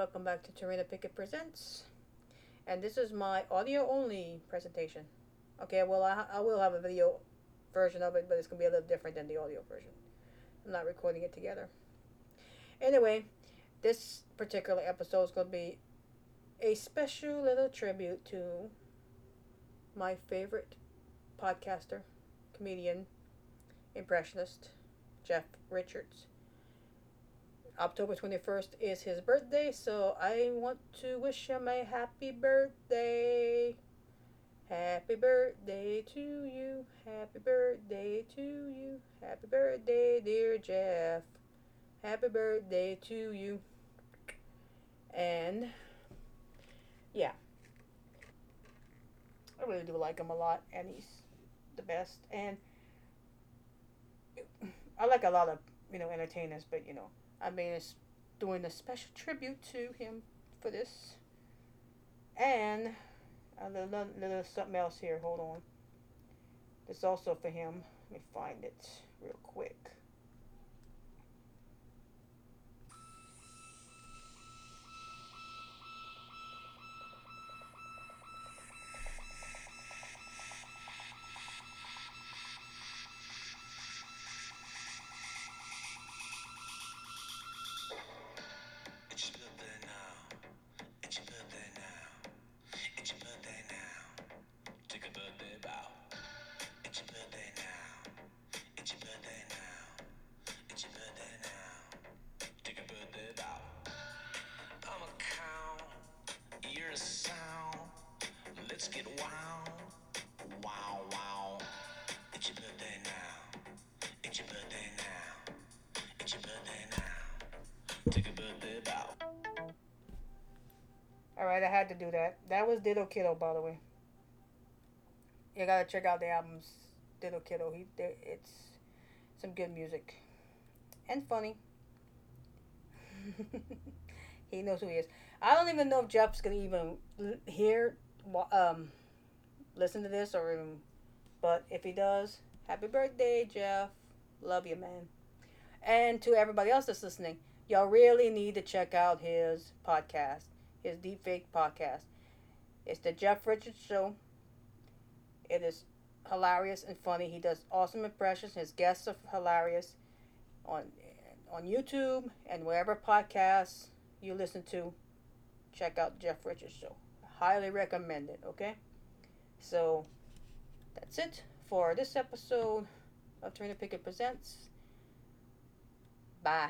welcome back to Tarina Pickett Presents. And this is my audio only presentation. Okay, well, I, I will have a video version of it, but it's going to be a little different than the audio version. I'm not recording it together. Anyway, this particular episode is going to be a special little tribute to my favorite podcaster, comedian, impressionist, Jeff Richards. October 21st is his birthday, so I want to wish him a happy birthday. Happy birthday to you. Happy birthday to you. Happy birthday, dear Jeff. Happy birthday to you. And yeah. I really do like him a lot and he's the best and I like a lot of, you know, entertainers, but you know, I mean, it's doing a special tribute to him for this. And a little, little something else here. Hold on. This also for him. Let me find it real quick. Alright, I had to do that. That was Diddle Kiddo, by the way. You gotta check out the albums. Diddle Kiddo. He, it's some good music. And funny. he knows who he is. I don't even know if Jeff's gonna even hear, um, listen to this or even, but if he does, happy birthday, Jeff. Love you, man. And to everybody else that's listening, y'all really need to check out his podcast his Deepfake podcast. It's the Jeff Richards Show. It is hilarious and funny. He does awesome impressions. His guests are hilarious on on YouTube and wherever podcasts you listen to. Check out Jeff Richards Show. Highly recommend it. Okay, so that's it for this episode of Tarina Pickett Presents. Bye.